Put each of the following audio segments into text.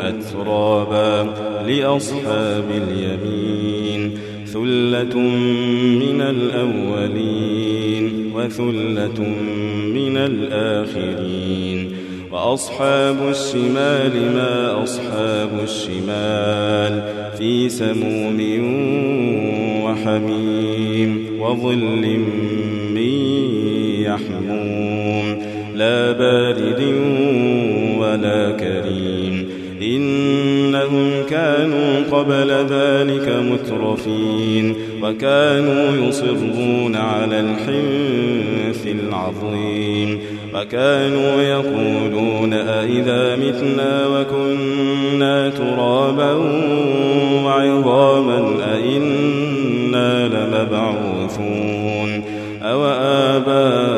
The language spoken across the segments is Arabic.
أترابا لأصحاب اليمين ثلة من الأولين وثلة من الآخرين. وأصحاب الشمال ما أصحاب الشمال في سموم وحميم وظل من يحموم. لا بارد ولا كريم. إنهم كانوا قبل ذلك مترفين وكانوا يصرون على الحنث العظيم. وكانوا يقولون أئذا متنا وكنا ترابا وعظاما أئنا لمبعوثون. أو آباؤنا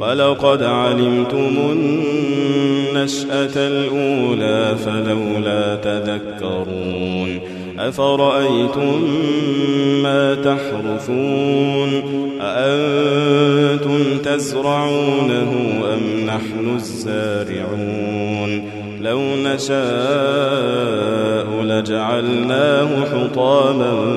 ولقد علمتم النشأة الأولى فلولا تذكرون أفرأيتم ما تحرثون أأنتم تزرعونه أم نحن الزارعون لو نشاء لجعلناه حطاما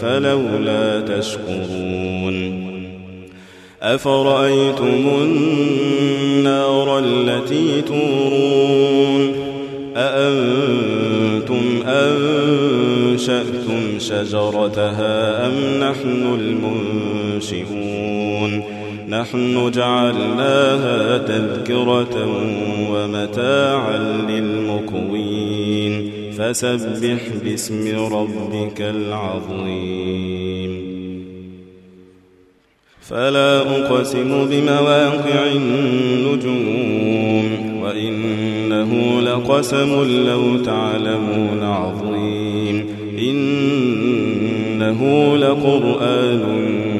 فلولا تشكرون أفرأيتم النار التي تورون أأنتم أنشأتم شجرتها أم نحن المنشئون نحن جعلناها تذكرة ومتاعا للمكوين. فسبح باسم ربك العظيم. فلا أقسم بمواقع النجوم وإنه لقسم لو تعلمون عظيم. إنه لقرآن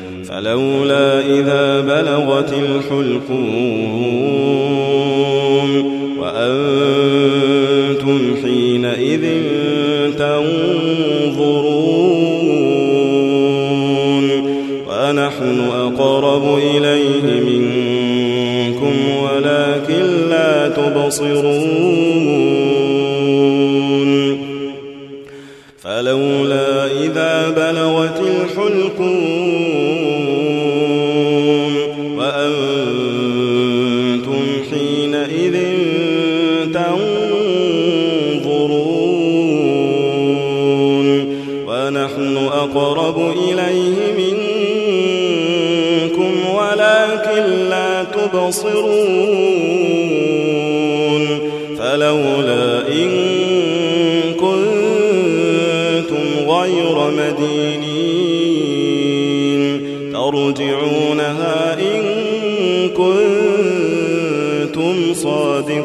فلولا إذا بلغت الحلقوم وأنتم حينئذ تنظرون ونحن أقرب إليه منكم ولكن لا تبصرون حينئذ تنظرون ونحن أقرب إليه منكم ولكن لا تبصرون فلولا إن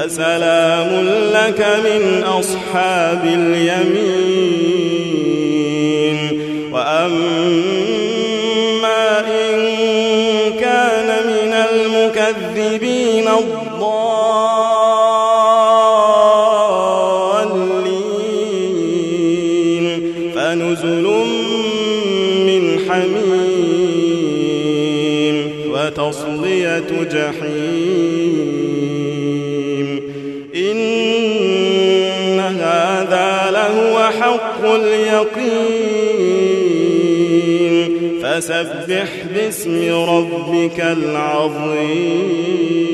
فسلام لك من أصحاب اليمين. وأما إن كان من المكذبين الضالين حق اليقين. فسبح باسم ربك العظيم.